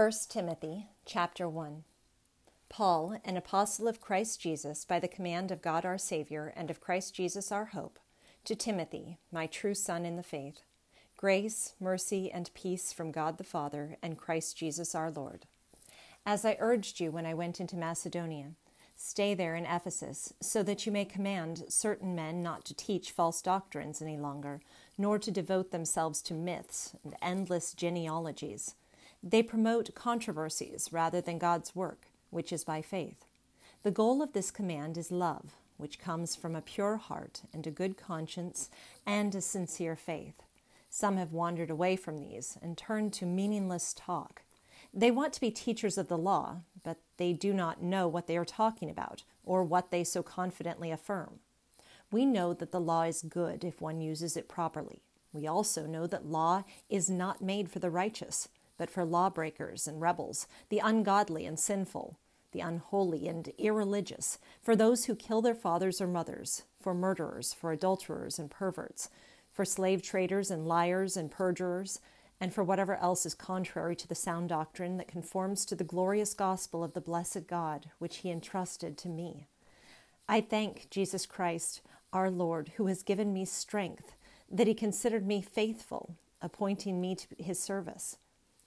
1 Timothy chapter 1 Paul, an apostle of Christ Jesus by the command of God our Savior and of Christ Jesus our hope, to Timothy, my true son in the faith, grace, mercy, and peace from God the Father and Christ Jesus our Lord. As I urged you when I went into Macedonia, stay there in Ephesus, so that you may command certain men not to teach false doctrines any longer, nor to devote themselves to myths and endless genealogies they promote controversies rather than God's work, which is by faith. The goal of this command is love, which comes from a pure heart and a good conscience and a sincere faith. Some have wandered away from these and turned to meaningless talk. They want to be teachers of the law, but they do not know what they are talking about or what they so confidently affirm. We know that the law is good if one uses it properly. We also know that law is not made for the righteous, but for lawbreakers and rebels, the ungodly and sinful, the unholy and irreligious, for those who kill their fathers or mothers, for murderers, for adulterers and perverts, for slave traders and liars and perjurers, and for whatever else is contrary to the sound doctrine that conforms to the glorious gospel of the blessed God, which He entrusted to me. I thank Jesus Christ, our Lord, who has given me strength, that He considered me faithful, appointing me to His service.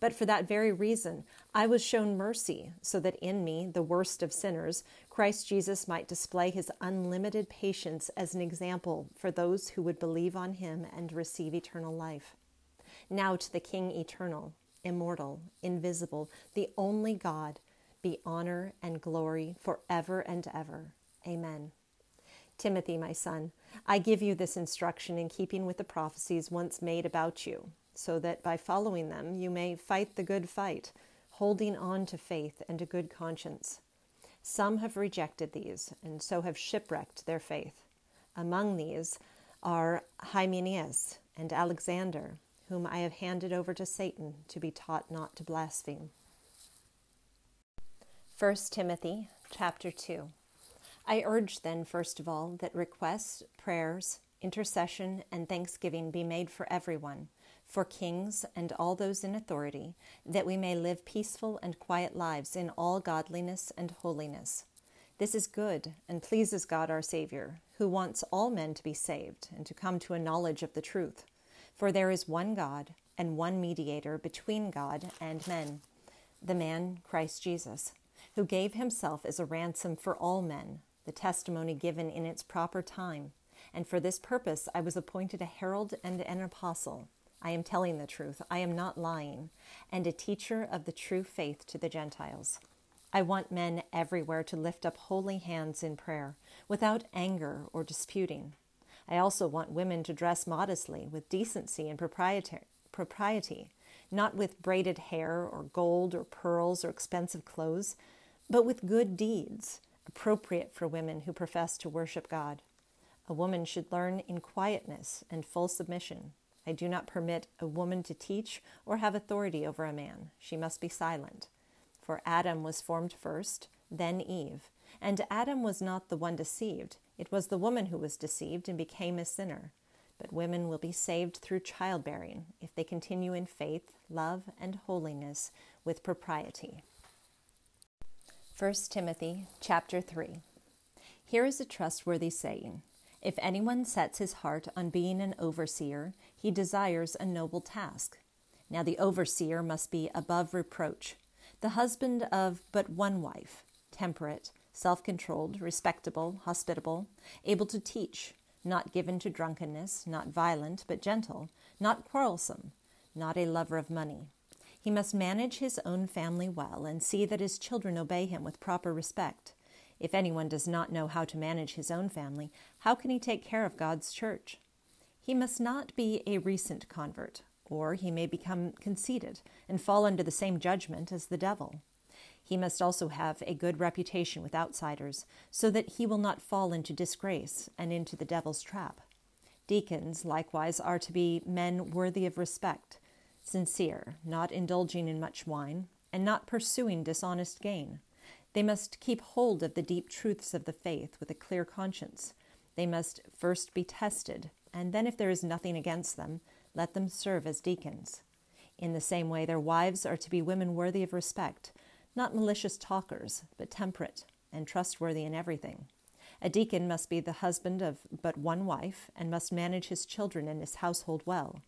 But for that very reason, I was shown mercy, so that in me, the worst of sinners, Christ Jesus might display his unlimited patience as an example for those who would believe on him and receive eternal life. Now to the King eternal, immortal, invisible, the only God, be honor and glory forever and ever. Amen. Timothy, my son, I give you this instruction in keeping with the prophecies once made about you so that by following them you may fight the good fight, holding on to faith and a good conscience. Some have rejected these, and so have shipwrecked their faith. Among these are Hymenaeus and Alexander, whom I have handed over to Satan to be taught not to blaspheme. 1 Timothy chapter 2 I urge then, first of all, that requests, prayers, intercession, and thanksgiving be made for everyone for kings and all those in authority, that we may live peaceful and quiet lives in all godliness and holiness. This is good and pleases God our Savior, who wants all men to be saved and to come to a knowledge of the truth. For there is one God and one mediator between God and men, the man Christ Jesus, who gave himself as a ransom for all men, the testimony given in its proper time. And for this purpose I was appointed a herald and an apostle. I am telling the truth, I am not lying, and a teacher of the true faith to the Gentiles. I want men everywhere to lift up holy hands in prayer, without anger or disputing. I also want women to dress modestly, with decency and propriety, not with braided hair or gold or pearls or expensive clothes, but with good deeds, appropriate for women who profess to worship God. A woman should learn in quietness and full submission. I do not permit a woman to teach or have authority over a man. She must be silent. For Adam was formed first, then Eve. And Adam was not the one deceived, it was the woman who was deceived and became a sinner. But women will be saved through childbearing if they continue in faith, love, and holiness with propriety. 1 Timothy chapter 3 Here is a trustworthy saying if anyone sets his heart on being an overseer, he desires a noble task. Now the overseer must be above reproach, the husband of but one wife, temperate, self controlled, respectable, hospitable, able to teach, not given to drunkenness, not violent, but gentle, not quarrelsome, not a lover of money. He must manage his own family well and see that his children obey him with proper respect. If anyone does not know how to manage his own family, how can he take care of God's church? He must not be a recent convert, or he may become conceited and fall under the same judgment as the devil. He must also have a good reputation with outsiders, so that he will not fall into disgrace and into the devil's trap. Deacons, likewise, are to be men worthy of respect, sincere, not indulging in much wine, and not pursuing dishonest gain. They must keep hold of the deep truths of the faith with a clear conscience. They must first be tested, and then, if there is nothing against them, let them serve as deacons. In the same way, their wives are to be women worthy of respect not malicious talkers, but temperate and trustworthy in everything. A deacon must be the husband of but one wife and must manage his children and his household well.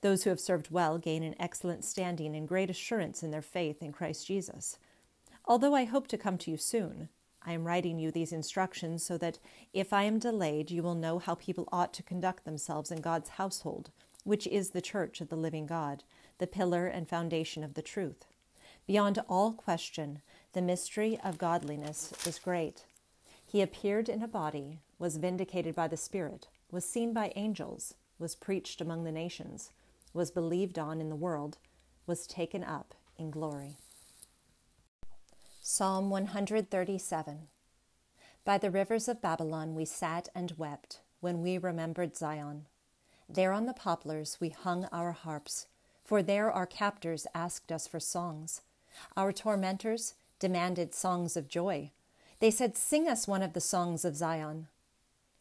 Those who have served well gain an excellent standing and great assurance in their faith in Christ Jesus. Although I hope to come to you soon, I am writing you these instructions so that if I am delayed, you will know how people ought to conduct themselves in God's household, which is the church of the living God, the pillar and foundation of the truth. Beyond all question, the mystery of godliness is great. He appeared in a body, was vindicated by the Spirit, was seen by angels, was preached among the nations, was believed on in the world, was taken up in glory. Psalm 137 By the rivers of Babylon we sat and wept when we remembered Zion. There on the poplars we hung our harps, for there our captors asked us for songs. Our tormentors demanded songs of joy. They said, Sing us one of the songs of Zion.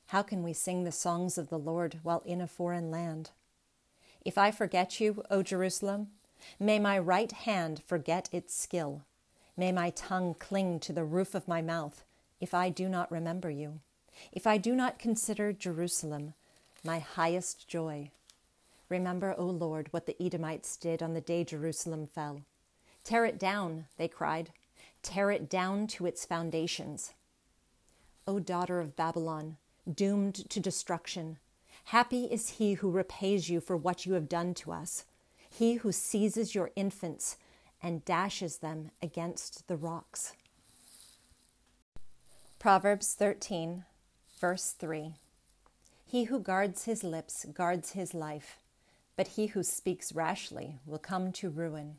How can we sing the songs of the Lord while in a foreign land? If I forget you, O Jerusalem, may my right hand forget its skill. May my tongue cling to the roof of my mouth if I do not remember you, if I do not consider Jerusalem my highest joy. Remember, O Lord, what the Edomites did on the day Jerusalem fell. Tear it down, they cried. Tear it down to its foundations. O daughter of Babylon, doomed to destruction, happy is he who repays you for what you have done to us, he who seizes your infants and dashes them against the rocks. Proverbs 13, verse 3 He who guards his lips guards his life, but he who speaks rashly will come to ruin.